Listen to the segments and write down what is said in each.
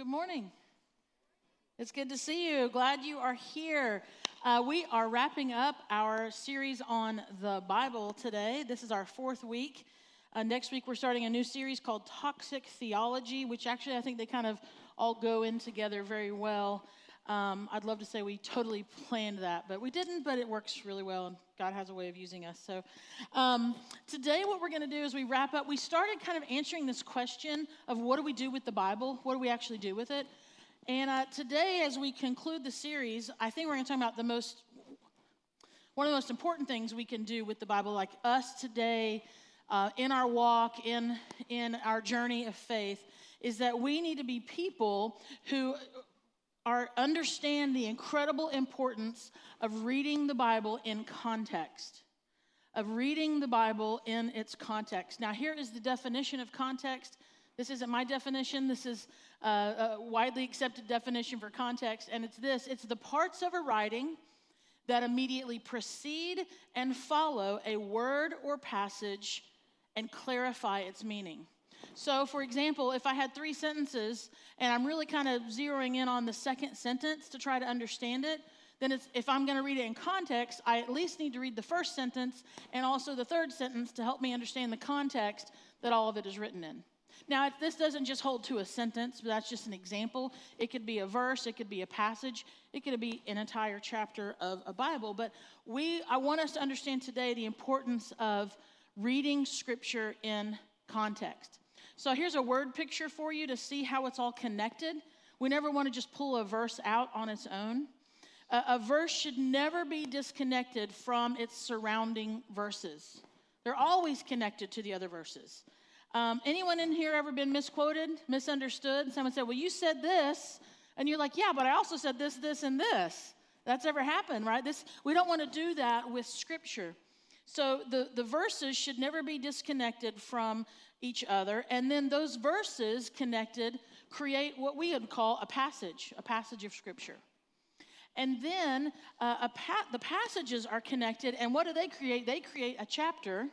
good morning. It's good to see you. Glad you are here. Uh, we are wrapping up our series on the Bible today. This is our fourth week. Uh, next week, we're starting a new series called Toxic Theology, which actually I think they kind of all go in together very well. Um, I'd love to say we totally planned that, but we didn't, but it works really well, and God has a way of using us. So, um, today, what we're going to do is we wrap up. We started kind of answering this question of what do we do with the Bible? What do we actually do with it? And uh, today, as we conclude the series, I think we're going to talk about the most, one of the most important things we can do with the Bible, like us today uh, in our walk, in, in our journey of faith, is that we need to be people who are understand the incredible importance of reading the Bible in context. Of reading the Bible in its context. Now, here is the definition of context. This isn't my definition, this is uh, a widely accepted definition for context, and it's this it's the parts of a writing that immediately precede and follow a word or passage and clarify its meaning. So, for example, if I had three sentences and I'm really kind of zeroing in on the second sentence to try to understand it, then if I'm going to read it in context, I at least need to read the first sentence and also the third sentence to help me understand the context that all of it is written in. Now, this doesn't just hold to a sentence, but that's just an example. It could be a verse, it could be a passage, it could be an entire chapter of a Bible. But we, I want us to understand today the importance of reading Scripture in context. So here's a word picture for you to see how it's all connected. We never want to just pull a verse out on its own. A, a verse should never be disconnected from its surrounding verses. They're always connected to the other verses. Um, anyone in here ever been misquoted, misunderstood? Someone said, Well, you said this, and you're like, Yeah, but I also said this, this, and this. That's ever happened, right? This, we don't want to do that with Scripture. So the, the verses should never be disconnected from each other. And then those verses connected create what we would call a passage, a passage of Scripture. And then uh, pa- the passages are connected, and what do they create? They create a chapter,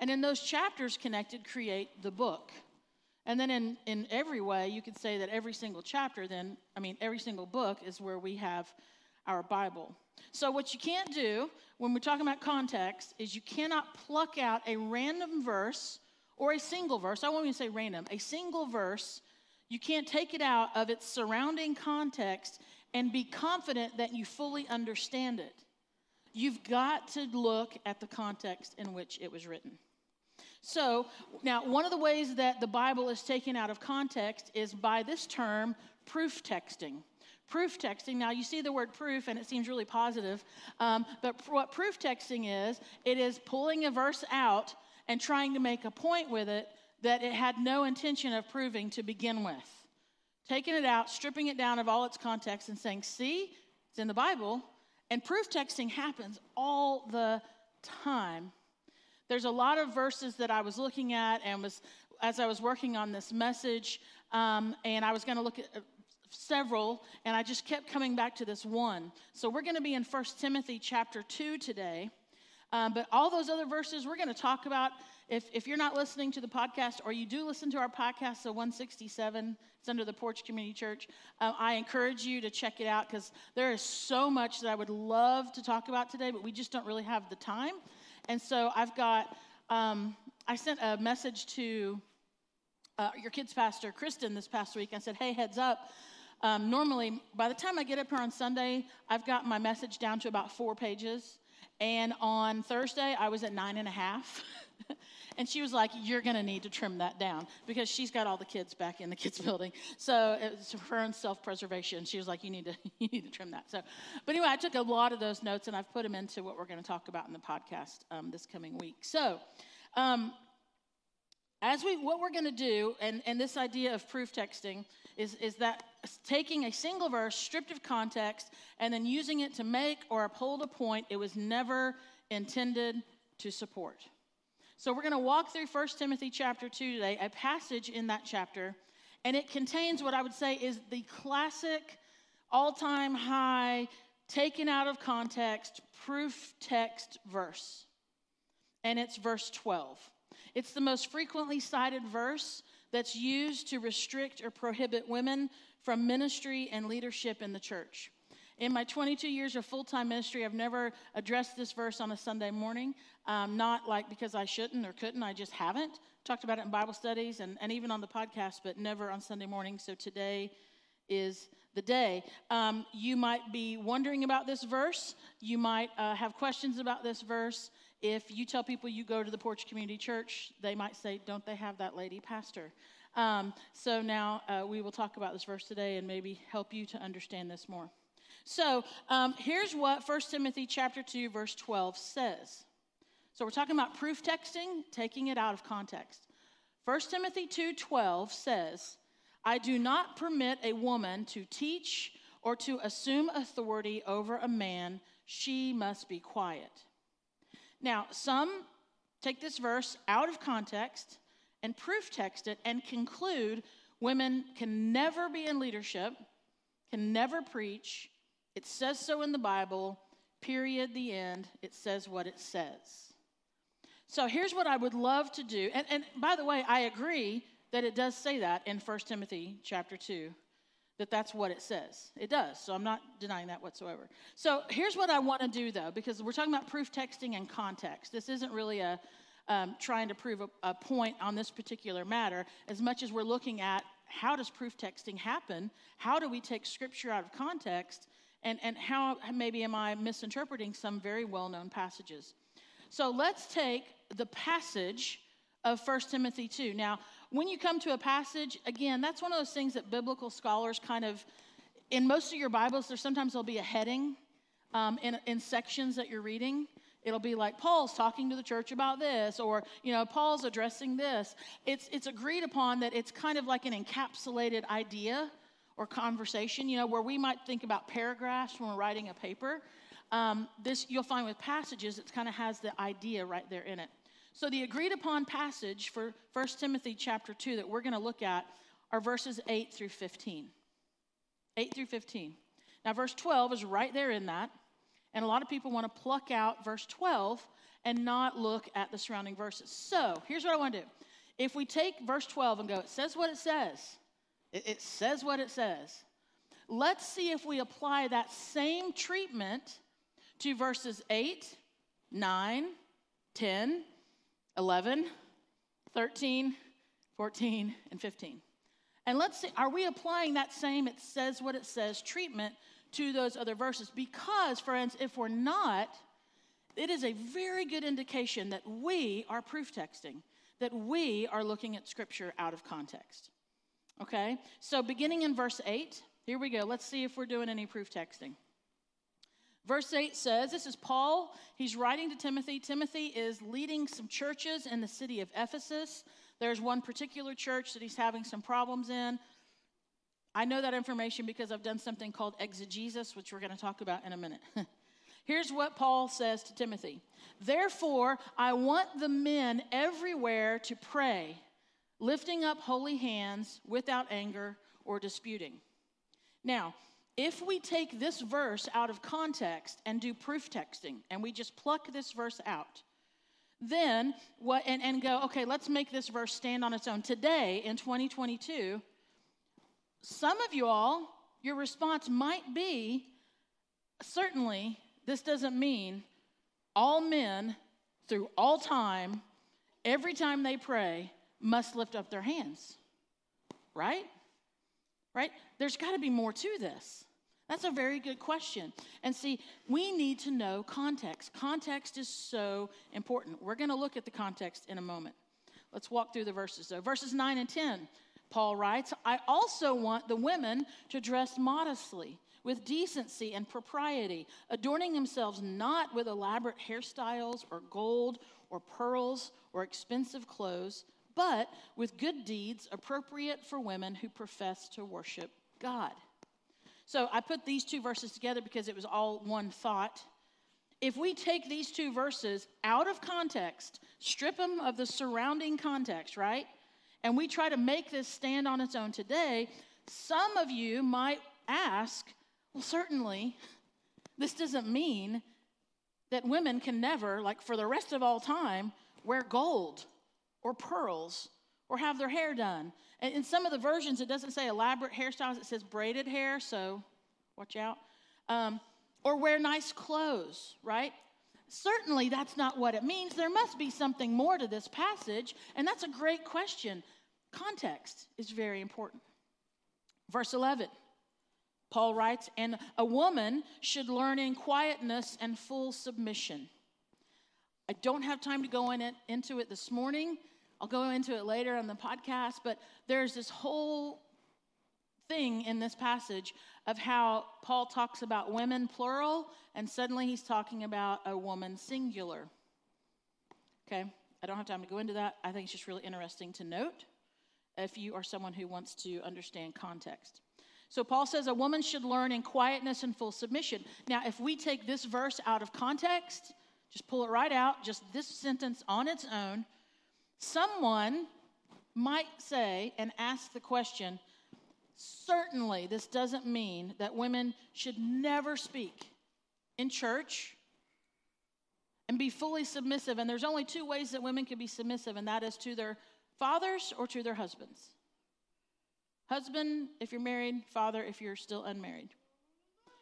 and in those chapters connected create the book. And then in, in every way, you could say that every single chapter, then, I mean, every single book is where we have our Bible. So, what you can't do when we're talking about context is you cannot pluck out a random verse or a single verse, I won't even say random, a single verse, you can't take it out of its surrounding context and be confident that you fully understand it. You've got to look at the context in which it was written. So, now, one of the ways that the Bible is taken out of context is by this term, proof texting. Proof texting, now you see the word proof and it seems really positive, um, but what proof texting is, it is pulling a verse out and trying to make a point with it that it had no intention of proving to begin with. Taking it out, stripping it down of all its context, and saying, see, it's in the Bible. And proof texting happens all the time. There's a lot of verses that I was looking at and was as I was working on this message, um, and I was going to look at uh, several, and I just kept coming back to this one. So we're going to be in First Timothy chapter 2 today. Um, but all those other verses we're going to talk about. If, if you're not listening to the podcast or you do listen to our podcast, so 167, it's under the Porch Community Church, uh, I encourage you to check it out because there is so much that I would love to talk about today, but we just don't really have the time. And so I've got, um, I sent a message to uh, your kids' pastor, Kristen, this past week. I said, hey, heads up. Um, normally, by the time I get up here on Sunday, I've got my message down to about four pages. And on Thursday, I was at nine and a half. and she was like, You're going to need to trim that down because she's got all the kids back in the kids' building. So it's her own self preservation. She was like, you need, to, you need to trim that. So, but anyway, I took a lot of those notes and I've put them into what we're going to talk about in the podcast um, this coming week. So, um, as we, what we're going to do, and, and this idea of proof texting is, is that taking a single verse stripped of context and then using it to make or uphold a point it was never intended to support. So we're going to walk through 1 Timothy chapter 2 today, a passage in that chapter, and it contains what I would say is the classic all-time high taken out of context proof text verse. And it's verse 12. It's the most frequently cited verse that's used to restrict or prohibit women from ministry and leadership in the church. In my 22 years of full time ministry, I've never addressed this verse on a Sunday morning. Um, not like because I shouldn't or couldn't, I just haven't. Talked about it in Bible studies and, and even on the podcast, but never on Sunday morning. So today is the day. Um, you might be wondering about this verse. You might uh, have questions about this verse. If you tell people you go to the Porch Community Church, they might say, Don't they have that lady pastor? Um, so now uh, we will talk about this verse today and maybe help you to understand this more. So um, here's what 1 Timothy chapter 2, verse 12 says. So we're talking about proof texting, taking it out of context. 1 Timothy 2:12 says, I do not permit a woman to teach or to assume authority over a man. She must be quiet. Now, some take this verse out of context and proof text it and conclude women can never be in leadership, can never preach. It says so in the Bible, period, the end. It says what it says. So here's what I would love to do. And, and by the way, I agree that it does say that in 1 Timothy chapter 2, that that's what it says. It does. So I'm not denying that whatsoever. So here's what I want to do, though, because we're talking about proof texting and context. This isn't really a um, trying to prove a, a point on this particular matter, as much as we're looking at how does proof texting happen? How do we take scripture out of context? And, and how maybe am I misinterpreting some very well known passages? So let's take the passage of 1 Timothy 2. Now, when you come to a passage, again, that's one of those things that biblical scholars kind of, in most of your Bibles, there sometimes there'll be a heading um, in, in sections that you're reading. It'll be like Paul's talking to the church about this, or you know, Paul's addressing this. It's it's agreed upon that it's kind of like an encapsulated idea or conversation, you know, where we might think about paragraphs when we're writing a paper. Um, this you'll find with passages, it kind of has the idea right there in it. So the agreed upon passage for 1 Timothy chapter 2 that we're going to look at are verses 8 through 15. 8 through 15. Now, verse 12 is right there in that. And a lot of people want to pluck out verse 12 and not look at the surrounding verses. So here's what I want to do. If we take verse 12 and go, it says what it says, it, it says what it says. Let's see if we apply that same treatment to verses 8, 9, 10, 11, 13, 14, and 15. And let's see, are we applying that same, it says what it says, treatment to those other verses? Because, friends, if we're not, it is a very good indication that we are proof texting, that we are looking at Scripture out of context. Okay? So, beginning in verse 8, here we go. Let's see if we're doing any proof texting. Verse 8 says, This is Paul. He's writing to Timothy. Timothy is leading some churches in the city of Ephesus. There's one particular church that he's having some problems in. I know that information because I've done something called exegesis, which we're going to talk about in a minute. Here's what Paul says to Timothy Therefore, I want the men everywhere to pray, lifting up holy hands without anger or disputing. Now, if we take this verse out of context and do proof texting and we just pluck this verse out, then what and, and go, okay, let's make this verse stand on its own. Today in 2022, some of you all, your response might be certainly this doesn't mean all men through all time, every time they pray, must lift up their hands. Right? Right? There's got to be more to this. That's a very good question. And see, we need to know context. Context is so important. We're going to look at the context in a moment. Let's walk through the verses though. Verses 9 and 10, Paul writes, I also want the women to dress modestly, with decency and propriety, adorning themselves not with elaborate hairstyles or gold or pearls or expensive clothes, but with good deeds appropriate for women who profess to worship God. So I put these two verses together because it was all one thought. If we take these two verses out of context, strip them of the surrounding context, right? And we try to make this stand on its own today, some of you might ask, well, certainly, this doesn't mean that women can never, like for the rest of all time, wear gold or pearls or have their hair done And in some of the versions, it doesn't say elaborate hairstyles, it says braided hair, so watch out. Um, or wear nice clothes, right? Certainly, that's not what it means. There must be something more to this passage, and that's a great question. Context is very important. Verse 11, Paul writes, And a woman should learn in quietness and full submission. I don't have time to go in it, into it this morning. I'll go into it later on the podcast, but there's this whole thing in this passage of how Paul talks about women plural, and suddenly he's talking about a woman singular. Okay, I don't have time to go into that. I think it's just really interesting to note if you are someone who wants to understand context. So Paul says a woman should learn in quietness and full submission. Now, if we take this verse out of context, just pull it right out, just this sentence on its own, someone might say and ask the question certainly this doesn't mean that women should never speak in church and be fully submissive. And there's only two ways that women can be submissive, and that is to their fathers or to their husbands. Husband, if you're married, father, if you're still unmarried.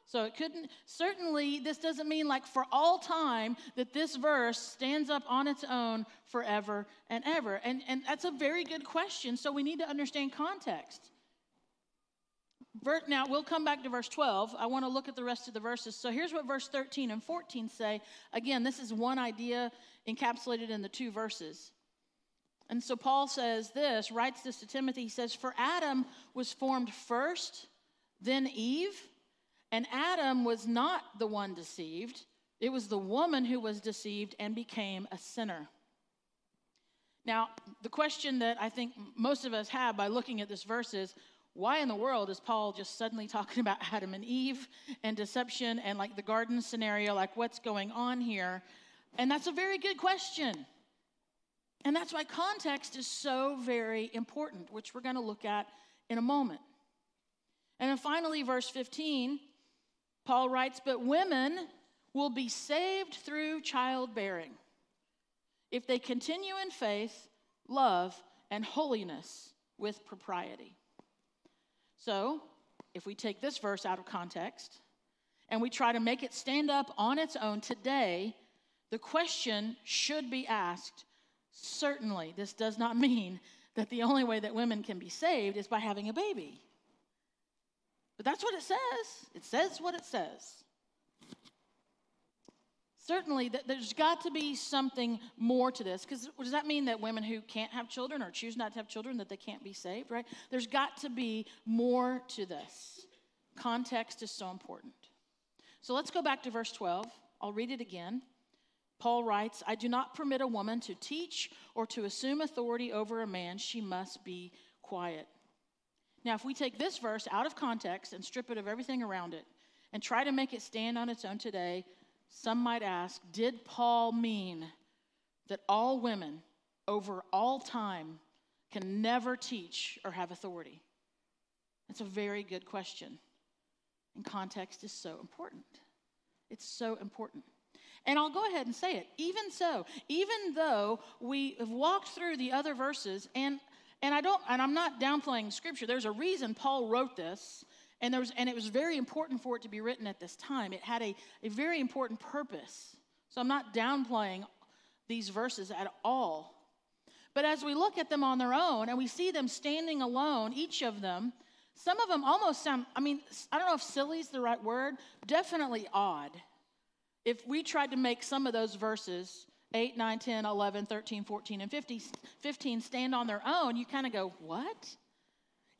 So it couldn't, certainly, this doesn't mean like for all time that this verse stands up on its own forever and ever. And, and that's a very good question. So we need to understand context. Now, we'll come back to verse 12. I want to look at the rest of the verses. So here's what verse 13 and 14 say. Again, this is one idea encapsulated in the two verses. And so Paul says this, writes this to Timothy. He says, For Adam was formed first, then Eve. And Adam was not the one deceived, it was the woman who was deceived and became a sinner. Now, the question that I think most of us have by looking at this verse is why in the world is Paul just suddenly talking about Adam and Eve and deception and like the garden scenario? Like, what's going on here? And that's a very good question. And that's why context is so very important, which we're going to look at in a moment. And then finally, verse 15, Paul writes, But women will be saved through childbearing if they continue in faith, love, and holiness with propriety. So, if we take this verse out of context and we try to make it stand up on its own today, the question should be asked Certainly, this does not mean that the only way that women can be saved is by having a baby. But that's what it says. It says what it says. Certainly, there's got to be something more to this. Because does that mean that women who can't have children or choose not to have children that they can't be saved? Right? There's got to be more to this. Context is so important. So let's go back to verse 12. I'll read it again. Paul writes, I do not permit a woman to teach or to assume authority over a man. She must be quiet. Now, if we take this verse out of context and strip it of everything around it and try to make it stand on its own today, some might ask, did Paul mean that all women over all time can never teach or have authority? That's a very good question. And context is so important. It's so important. And I'll go ahead and say it. Even so, even though we have walked through the other verses, and and I don't, and I'm not downplaying scripture. There's a reason Paul wrote this, and there was, and it was very important for it to be written at this time. It had a, a very important purpose. So I'm not downplaying these verses at all. But as we look at them on their own and we see them standing alone, each of them, some of them almost sound, I mean, I don't know if silly is the right word, definitely odd if we tried to make some of those verses 8, 9, 10, 11, 13, 14, and 50, 15 stand on their own, you kind of go, what?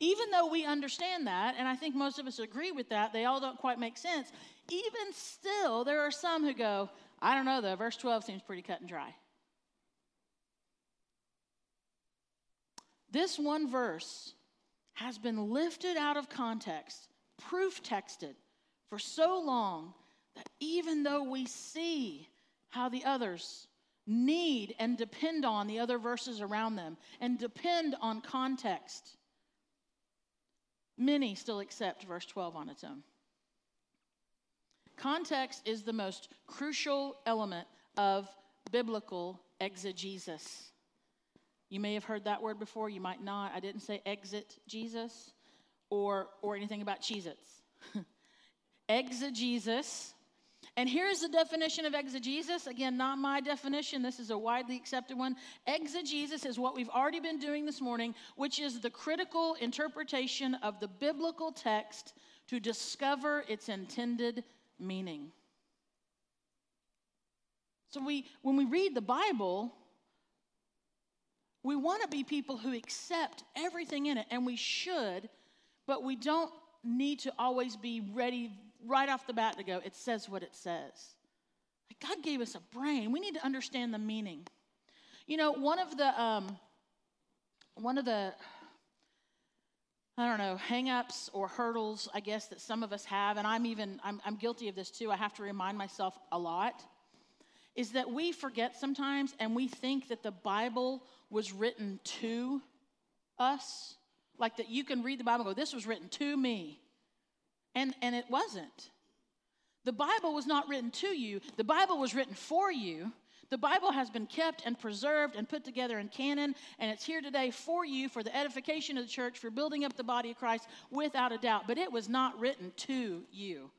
Even though we understand that, and I think most of us agree with that, they all don't quite make sense. Even still, there are some who go, I don't know though, verse 12 seems pretty cut and dry. This one verse has been lifted out of context, proof texted for so long that even though we see how the others need and depend on the other verses around them and depend on context, many still accept verse 12 on its own. Context is the most crucial element of biblical exegesis. You may have heard that word before, you might not. I didn't say exit Jesus or, or anything about Cheez Its. Exegesis. And here's the definition of exegesis. Again, not my definition, this is a widely accepted one. Exegesis is what we've already been doing this morning, which is the critical interpretation of the biblical text to discover its intended meaning. So we when we read the Bible, we want to be people who accept everything in it and we should, but we don't need to always be ready right off the bat to go, it says what it says. Like God gave us a brain. We need to understand the meaning. You know, one of the um, one of the I don't know, hangups or hurdles, I guess, that some of us have, and I'm even I'm, I'm guilty of this too. I have to remind myself a lot, is that we forget sometimes and we think that the Bible was written to us. Like that you can read the Bible and go, this was written to me. And, and it wasn't. The Bible was not written to you, the Bible was written for you. The Bible has been kept and preserved and put together in canon, and it's here today for you, for the edification of the church, for building up the body of Christ, without a doubt. But it was not written to you.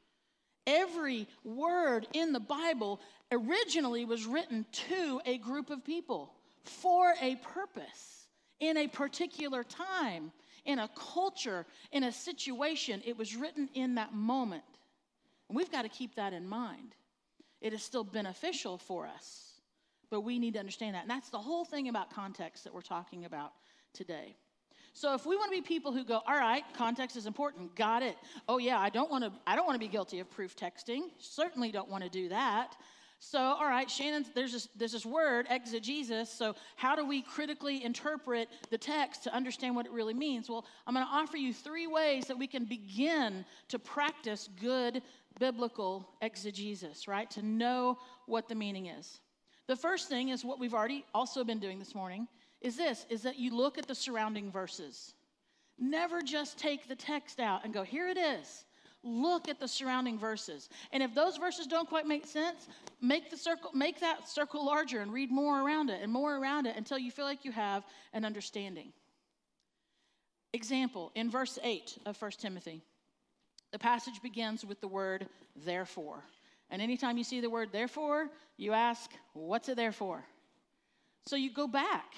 Every word in the Bible originally was written to a group of people for a purpose in a particular time in a culture, in a situation. It was written in that moment. And we've got to keep that in mind. It is still beneficial for us, but we need to understand that. And that's the whole thing about context that we're talking about today. So if we want to be people who go, all right, context is important, got it. Oh yeah, I don't want to I don't want to be guilty of proof texting. Certainly don't want to do that. So, all right, Shannon, there's this, there's this word, exegesis. So, how do we critically interpret the text to understand what it really means? Well, I'm going to offer you three ways that we can begin to practice good biblical exegesis, right? To know what the meaning is. The first thing is what we've already also been doing this morning is this is that you look at the surrounding verses. Never just take the text out and go, here it is look at the surrounding verses. And if those verses don't quite make sense, make the circle make that circle larger and read more around it and more around it until you feel like you have an understanding. Example, in verse 8 of 1 Timothy, the passage begins with the word therefore. And anytime you see the word therefore, you ask, what's it there for? So you go back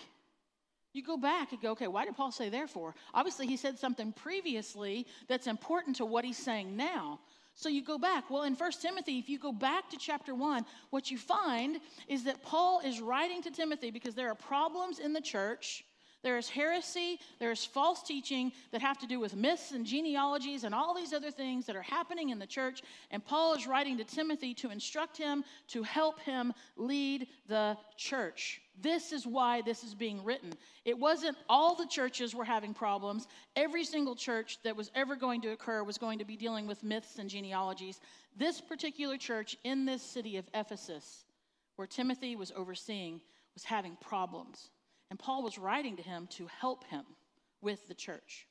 you go back and go, okay, why did Paul say therefore? Obviously, he said something previously that's important to what he's saying now. So you go back. Well, in 1 Timothy, if you go back to chapter 1, what you find is that Paul is writing to Timothy because there are problems in the church there is heresy, there is false teaching that have to do with myths and genealogies and all these other things that are happening in the church. And Paul is writing to Timothy to instruct him, to help him lead the church. This is why this is being written. It wasn't all the churches were having problems. Every single church that was ever going to occur was going to be dealing with myths and genealogies. This particular church in this city of Ephesus, where Timothy was overseeing, was having problems. And Paul was writing to him to help him with the church.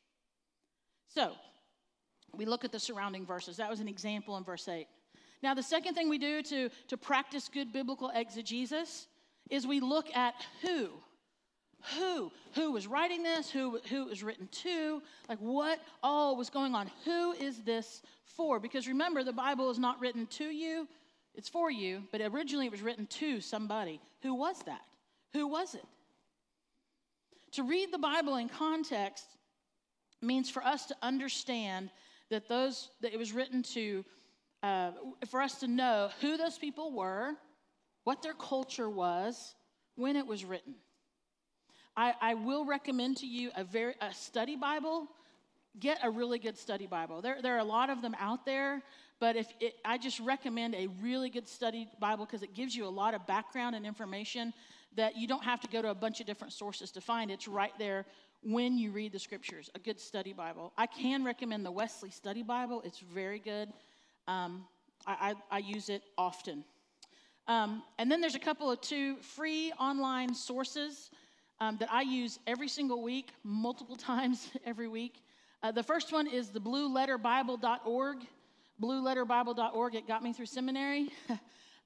So, we look at the surrounding verses. That was an example in verse 8. Now, the second thing we do to, to practice good biblical exegesis is we look at who. Who? Who was writing this? Who, who was written to? Like what all was going on? Who is this for? Because remember, the Bible is not written to you, it's for you, but originally it was written to somebody. Who was that? Who was it? To read the Bible in context means for us to understand that those that it was written to, uh, for us to know who those people were, what their culture was, when it was written. I, I will recommend to you a very a study Bible. Get a really good study Bible. There, there are a lot of them out there, but if it, I just recommend a really good study Bible because it gives you a lot of background and information that you don't have to go to a bunch of different sources to find. It's right there when you read the scriptures, a good study Bible. I can recommend the Wesley Study Bible, it's very good. Um, I, I, I, use it often. Um, and then there's a couple of two free online sources um, that I use every single week, multiple times every week. Uh, the first one is the blueletterbible.org. Blueletterbible.org. It got me through seminary.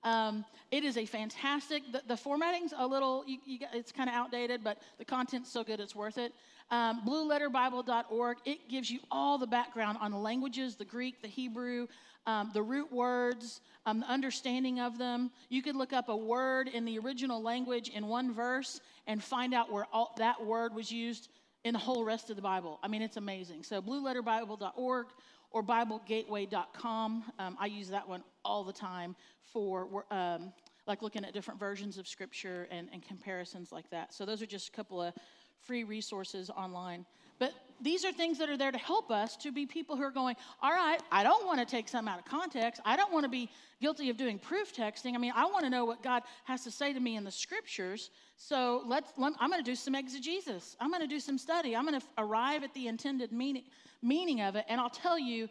Um, it is a fantastic, the, the formatting's a little, you, you, it's kind of outdated, but the content's so good it's worth it. Um, blueletterbible.org, it gives you all the background on the languages, the Greek, the Hebrew, um, the root words, um, the understanding of them. You could look up a word in the original language in one verse and find out where all, that word was used in the whole rest of the Bible. I mean, it's amazing. So, blueletterbible.org or BibleGateway.com. Um, I use that one all the time for um, like looking at different versions of Scripture and, and comparisons like that. So, those are just a couple of free resources online. But these are things that are there to help us to be people who are going, all right, I don't want to take something out of context. I don't want to be guilty of doing proof texting. I mean, I want to know what God has to say to me in the scriptures. So let's, let, I'm going to do some exegesis. I'm going to do some study. I'm going to arrive at the intended meaning, meaning of it. And I'll tell you,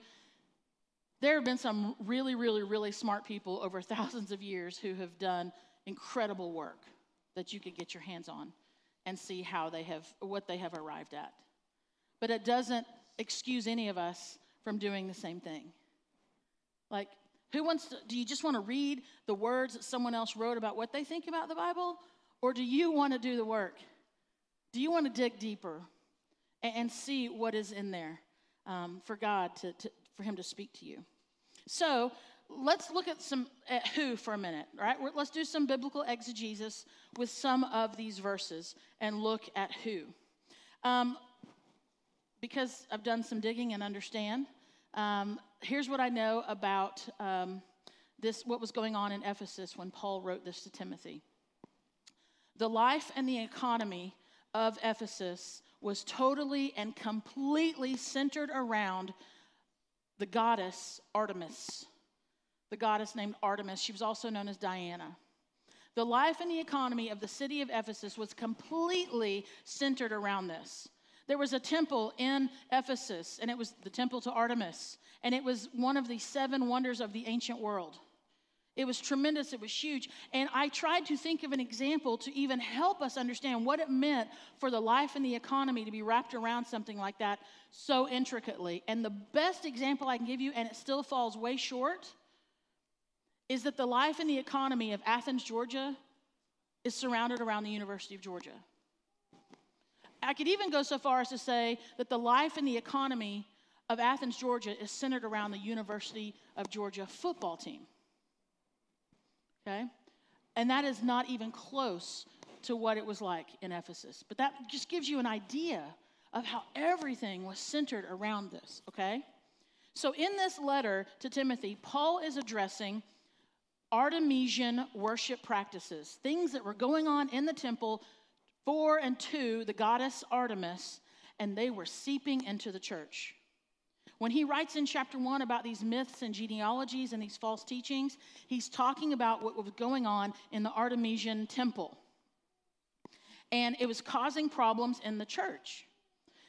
there have been some really, really, really smart people over thousands of years who have done incredible work that you could get your hands on and see how they have, what they have arrived at but it doesn't excuse any of us from doing the same thing. Like, who wants to, do you just want to read the words that someone else wrote about what they think about the Bible? Or do you want to do the work? Do you want to dig deeper and, and see what is in there um, for God to, to, for Him to speak to you? So let's look at some at who for a minute, right? Let's do some biblical exegesis with some of these verses and look at who. Um, because I've done some digging and understand, um, here's what I know about um, this, what was going on in Ephesus when Paul wrote this to Timothy. The life and the economy of Ephesus was totally and completely centered around the goddess Artemis, the goddess named Artemis. She was also known as Diana. The life and the economy of the city of Ephesus was completely centered around this. There was a temple in Ephesus, and it was the temple to Artemis, and it was one of the seven wonders of the ancient world. It was tremendous, it was huge. And I tried to think of an example to even help us understand what it meant for the life and the economy to be wrapped around something like that so intricately. And the best example I can give you, and it still falls way short, is that the life and the economy of Athens, Georgia, is surrounded around the University of Georgia. I could even go so far as to say that the life and the economy of Athens, Georgia is centered around the University of Georgia football team. Okay? And that is not even close to what it was like in Ephesus. But that just gives you an idea of how everything was centered around this, okay? So in this letter to Timothy, Paul is addressing Artemisian worship practices, things that were going on in the temple for and 2, the goddess Artemis, and they were seeping into the church. When he writes in chapter one about these myths and genealogies and these false teachings, he's talking about what was going on in the Artemisian temple. And it was causing problems in the church.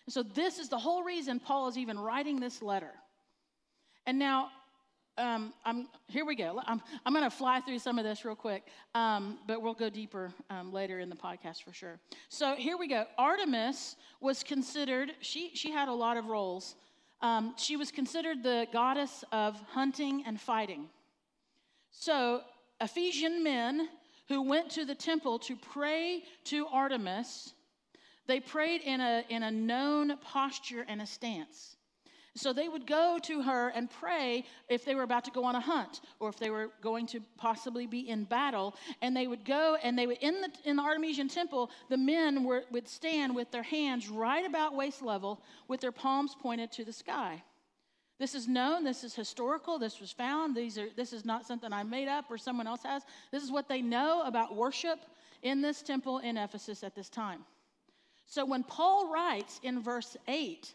And so, this is the whole reason Paul is even writing this letter. And now, um, I'm, here we go. I'm, I'm going to fly through some of this real quick, um, but we'll go deeper um, later in the podcast for sure. So here we go. Artemis was considered, she, she had a lot of roles. Um, she was considered the goddess of hunting and fighting. So Ephesian men who went to the temple to pray to Artemis, they prayed in a, in a known posture and a stance. So they would go to her and pray if they were about to go on a hunt or if they were going to possibly be in battle. And they would go and they would, in the, in the Artemisian temple, the men were, would stand with their hands right about waist level with their palms pointed to the sky. This is known, this is historical, this was found. These are, this is not something I made up or someone else has. This is what they know about worship in this temple in Ephesus at this time. So when Paul writes in verse 8,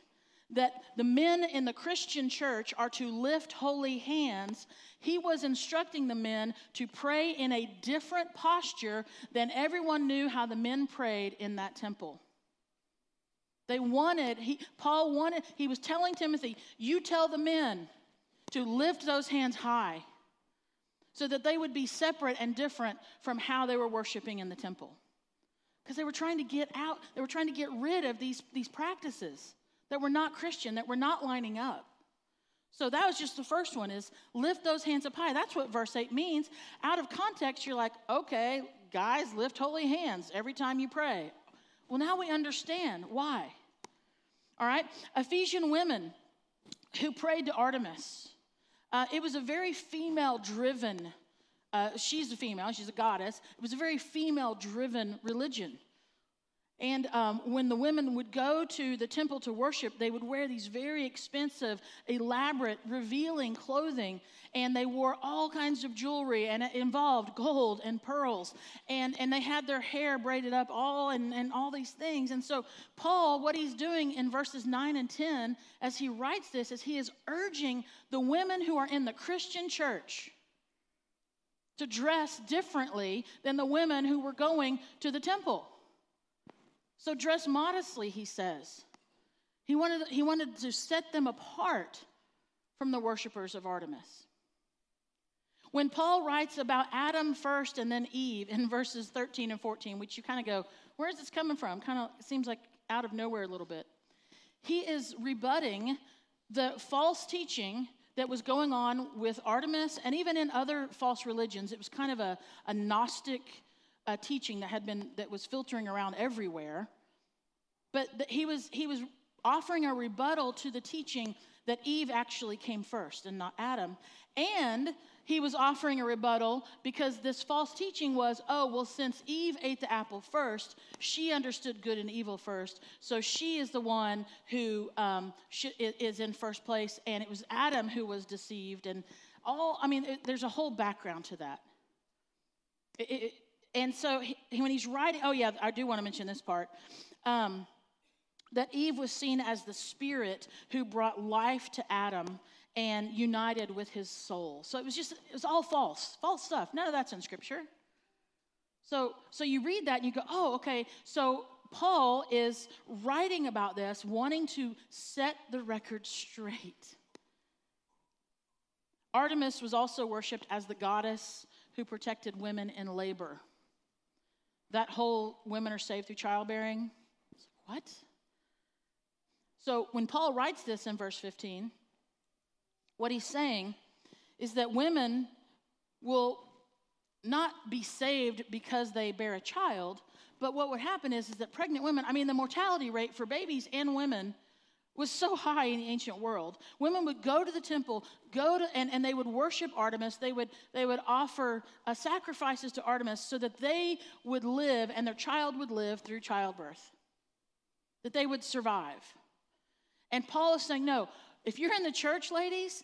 that the men in the Christian church are to lift holy hands, he was instructing the men to pray in a different posture than everyone knew how the men prayed in that temple. They wanted, he, Paul wanted, he was telling Timothy, you tell the men to lift those hands high so that they would be separate and different from how they were worshiping in the temple. Because they were trying to get out, they were trying to get rid of these, these practices that were not Christian, that were not lining up. So that was just the first one is lift those hands up high. That's what verse 8 means. Out of context, you're like, okay, guys, lift holy hands every time you pray. Well, now we understand why. All right? Ephesian women who prayed to Artemis. Uh, it was a very female driven, uh, she's a female, she's a goddess. It was a very female driven religion. And um, when the women would go to the temple to worship, they would wear these very expensive, elaborate, revealing clothing. And they wore all kinds of jewelry, and it involved gold and pearls. And, and they had their hair braided up, all and, and all these things. And so, Paul, what he's doing in verses 9 and 10, as he writes this, is he is urging the women who are in the Christian church to dress differently than the women who were going to the temple. So dress modestly, he says. He wanted, he wanted to set them apart from the worshipers of Artemis. When Paul writes about Adam first and then Eve in verses 13 and 14, which you kind of go, where is this coming from? Kind of seems like out of nowhere a little bit. He is rebutting the false teaching that was going on with Artemis and even in other false religions. It was kind of a, a Gnostic uh, teaching that had been that was filtering around everywhere. But he was he was offering a rebuttal to the teaching that Eve actually came first and not Adam. And he was offering a rebuttal because this false teaching was oh, well, since Eve ate the apple first, she understood good and evil first. So she is the one who um, is in first place. And it was Adam who was deceived. And all, I mean, it, there's a whole background to that. It, it, and so he, when he's writing, oh, yeah, I do want to mention this part. Um, that Eve was seen as the spirit who brought life to Adam and united with his soul. So it was just, it was all false, false stuff. None of that's in scripture. So, so you read that and you go, oh, okay. So Paul is writing about this, wanting to set the record straight. Artemis was also worshiped as the goddess who protected women in labor. That whole women are saved through childbearing. What? So when Paul writes this in verse 15, what he's saying is that women will not be saved because they bear a child, but what would happen is, is that pregnant women, I mean, the mortality rate for babies and women was so high in the ancient world. Women would go to the temple, go to, and, and they would worship Artemis. They would, they would offer uh, sacrifices to Artemis so that they would live and their child would live through childbirth, that they would survive. And Paul is saying, no, if you're in the church, ladies,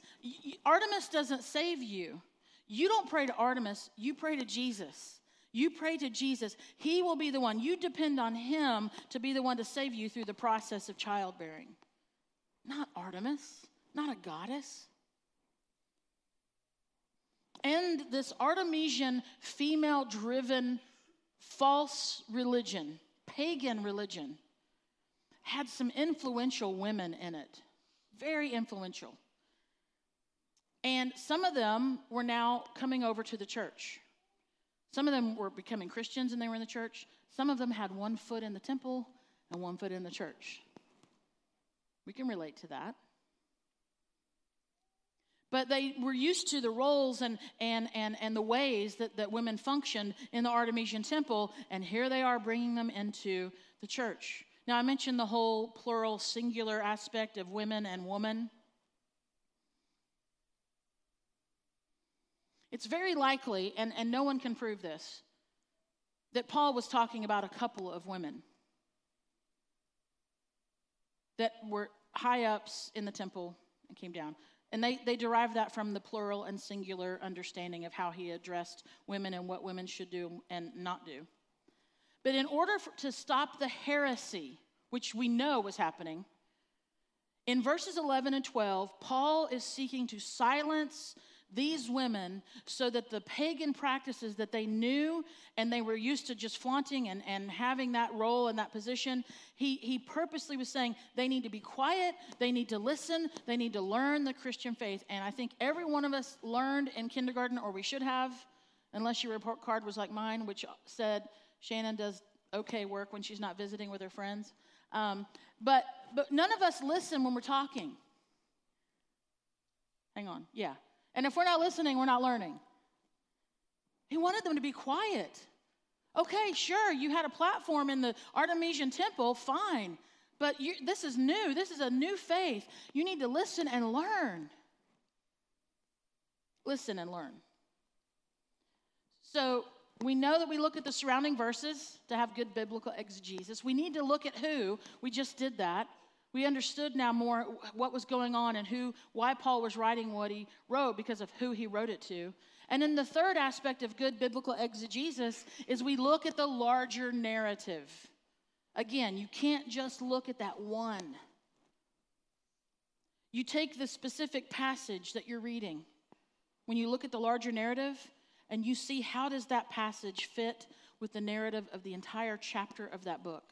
Artemis doesn't save you. You don't pray to Artemis, you pray to Jesus. You pray to Jesus. He will be the one. You depend on Him to be the one to save you through the process of childbearing not Artemis, not a goddess. And this Artemision female driven false religion, pagan religion, had some influential women in it, very influential. And some of them were now coming over to the church. Some of them were becoming Christians and they were in the church. Some of them had one foot in the temple and one foot in the church. We can relate to that. But they were used to the roles and, and, and, and the ways that, that women functioned in the Artemision temple, and here they are bringing them into the church. Now, I mentioned the whole plural, singular aspect of women and woman. It's very likely, and, and no one can prove this, that Paul was talking about a couple of women that were high ups in the temple and came down. And they, they derived that from the plural and singular understanding of how he addressed women and what women should do and not do. But in order for, to stop the heresy, which we know was happening, in verses 11 and 12, Paul is seeking to silence these women so that the pagan practices that they knew and they were used to just flaunting and, and having that role and that position, he, he purposely was saying they need to be quiet, they need to listen, they need to learn the Christian faith. And I think every one of us learned in kindergarten, or we should have, unless your report card was like mine, which said Shannon does okay work when she's not visiting with her friends. Um, but, but none of us listen when we're talking. Hang on. Yeah. And if we're not listening, we're not learning. He wanted them to be quiet. Okay, sure, you had a platform in the Artemision temple, fine. But you, this is new. This is a new faith. You need to listen and learn. Listen and learn. So we know that we look at the surrounding verses to have good biblical exegesis. We need to look at who. We just did that. We understood now more what was going on and who, why Paul was writing what he wrote because of who he wrote it to. And then the third aspect of good biblical exegesis is we look at the larger narrative. Again, you can't just look at that one. You take the specific passage that you're reading. When you look at the larger narrative and you see how does that passage fit with the narrative of the entire chapter of that book.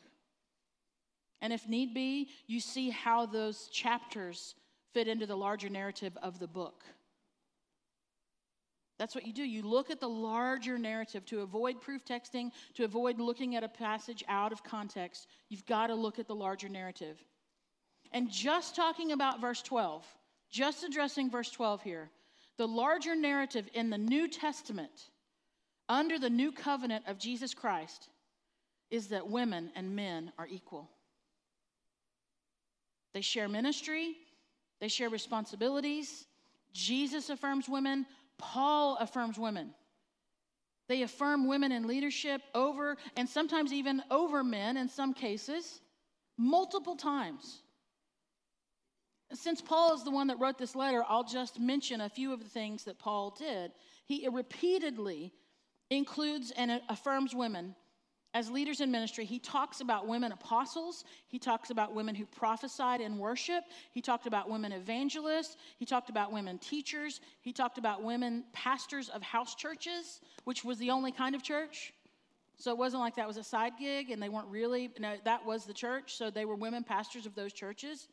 And if need be, you see how those chapters fit into the larger narrative of the book. That's what you do. You look at the larger narrative to avoid proof texting, to avoid looking at a passage out of context. You've got to look at the larger narrative. And just talking about verse 12, just addressing verse 12 here, the larger narrative in the New Testament, under the new covenant of Jesus Christ, is that women and men are equal. They share ministry, they share responsibilities. Jesus affirms women, Paul affirms women. They affirm women in leadership over, and sometimes even over men in some cases, multiple times. Since Paul is the one that wrote this letter, I'll just mention a few of the things that Paul did. He repeatedly includes and affirms women as leaders in ministry, he talks about women apostles. He talks about women who prophesied in worship. He talked about women evangelists. He talked about women teachers. He talked about women pastors of house churches, which was the only kind of church. So it wasn't like that was a side gig and they weren't really, no, that was the church. So they were women pastors of those churches.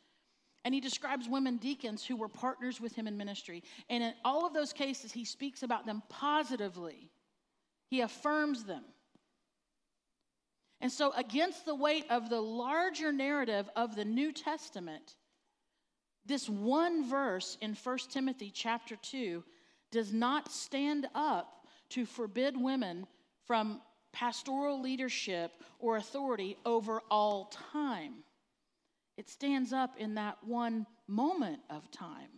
And he describes women deacons who were partners with him in ministry. And in all of those cases, he speaks about them positively, he affirms them. And so, against the weight of the larger narrative of the New Testament, this one verse in 1 Timothy chapter 2 does not stand up to forbid women from pastoral leadership or authority over all time. It stands up in that one moment of time.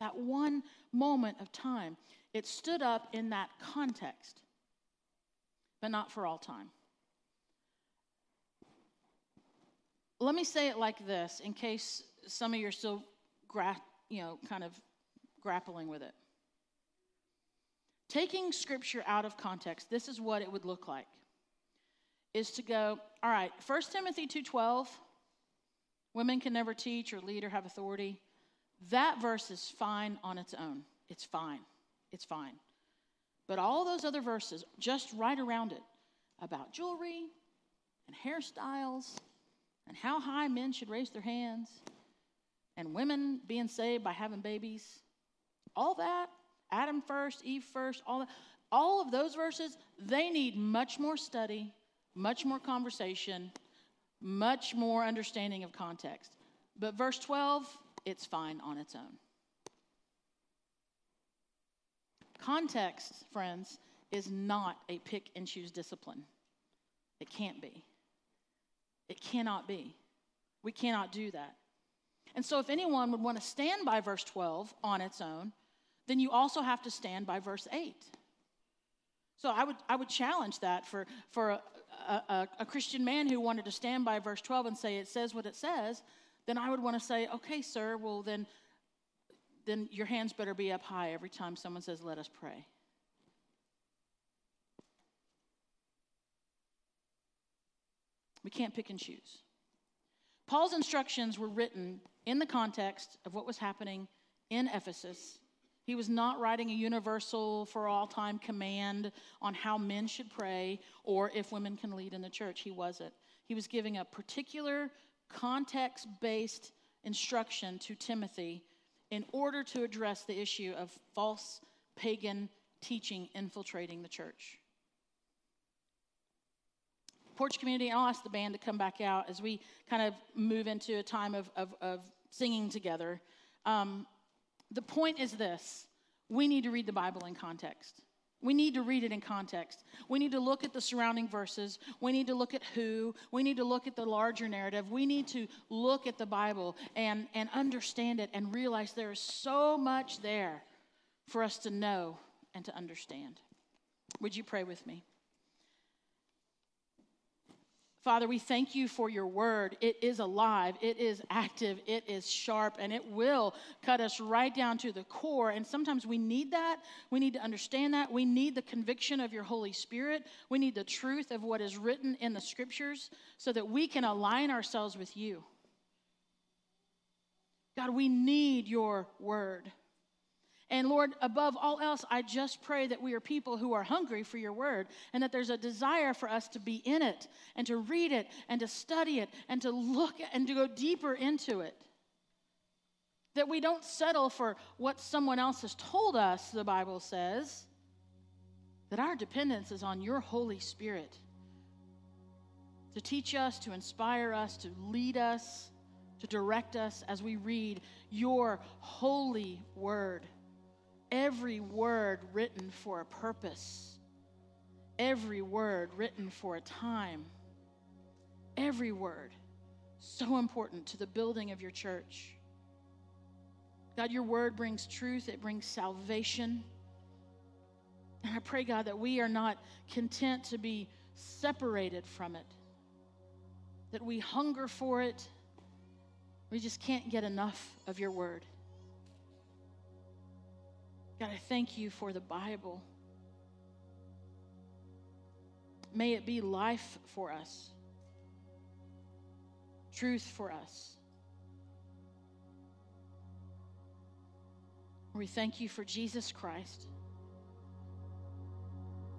That one moment of time. It stood up in that context, but not for all time. Let me say it like this in case some of you are still, gra- you know, kind of grappling with it. Taking scripture out of context, this is what it would look like. Is to go, all right, 1 Timothy 2:12, women can never teach or lead or have authority. That verse is fine on its own. It's fine. It's fine. But all those other verses just right around it about jewelry and hairstyles and how high men should raise their hands, and women being saved by having babies. All that, Adam first, Eve first, all that, all of those verses, they need much more study, much more conversation, much more understanding of context. But verse 12, it's fine on its own. Context, friends, is not a pick and choose discipline. It can't be. It cannot be. We cannot do that. And so, if anyone would want to stand by verse 12 on its own, then you also have to stand by verse 8. So, I would, I would challenge that for, for a, a, a Christian man who wanted to stand by verse 12 and say it says what it says, then I would want to say, okay, sir, well, then, then your hands better be up high every time someone says, let us pray. We can't pick and choose. Paul's instructions were written in the context of what was happening in Ephesus. He was not writing a universal for all time command on how men should pray or if women can lead in the church. He wasn't. He was giving a particular context based instruction to Timothy in order to address the issue of false pagan teaching infiltrating the church porch community, I'll ask the band to come back out as we kind of move into a time of, of, of singing together. Um, The point is this we need to read the Bible in context. We need to read it in context. We need to look at the surrounding verses. We need to look at who. We need to look at the larger narrative. We need to look at the Bible and, and understand it and realize there is so much there for us to know and to understand. Would you pray with me? Father, we thank you for your word. It is alive, it is active, it is sharp, and it will cut us right down to the core. And sometimes we need that. We need to understand that. We need the conviction of your Holy Spirit. We need the truth of what is written in the scriptures so that we can align ourselves with you. God, we need your word. And Lord, above all else, I just pray that we are people who are hungry for your word and that there's a desire for us to be in it and to read it and to study it and to look and to go deeper into it. That we don't settle for what someone else has told us, the Bible says, that our dependence is on your Holy Spirit to teach us, to inspire us, to lead us, to direct us as we read your holy word every word written for a purpose, every word written for a time, every word so important to the building of your church. God, your word brings truth, it brings salvation. And I pray, God, that we are not content to be separated from it, that we hunger for it. We just can't get enough of your word. God, I thank you for the Bible. May it be life for us, truth for us. We thank you for Jesus Christ,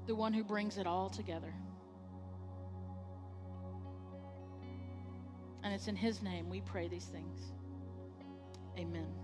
the one who brings it all together. And it's in his name we pray these things. Amen.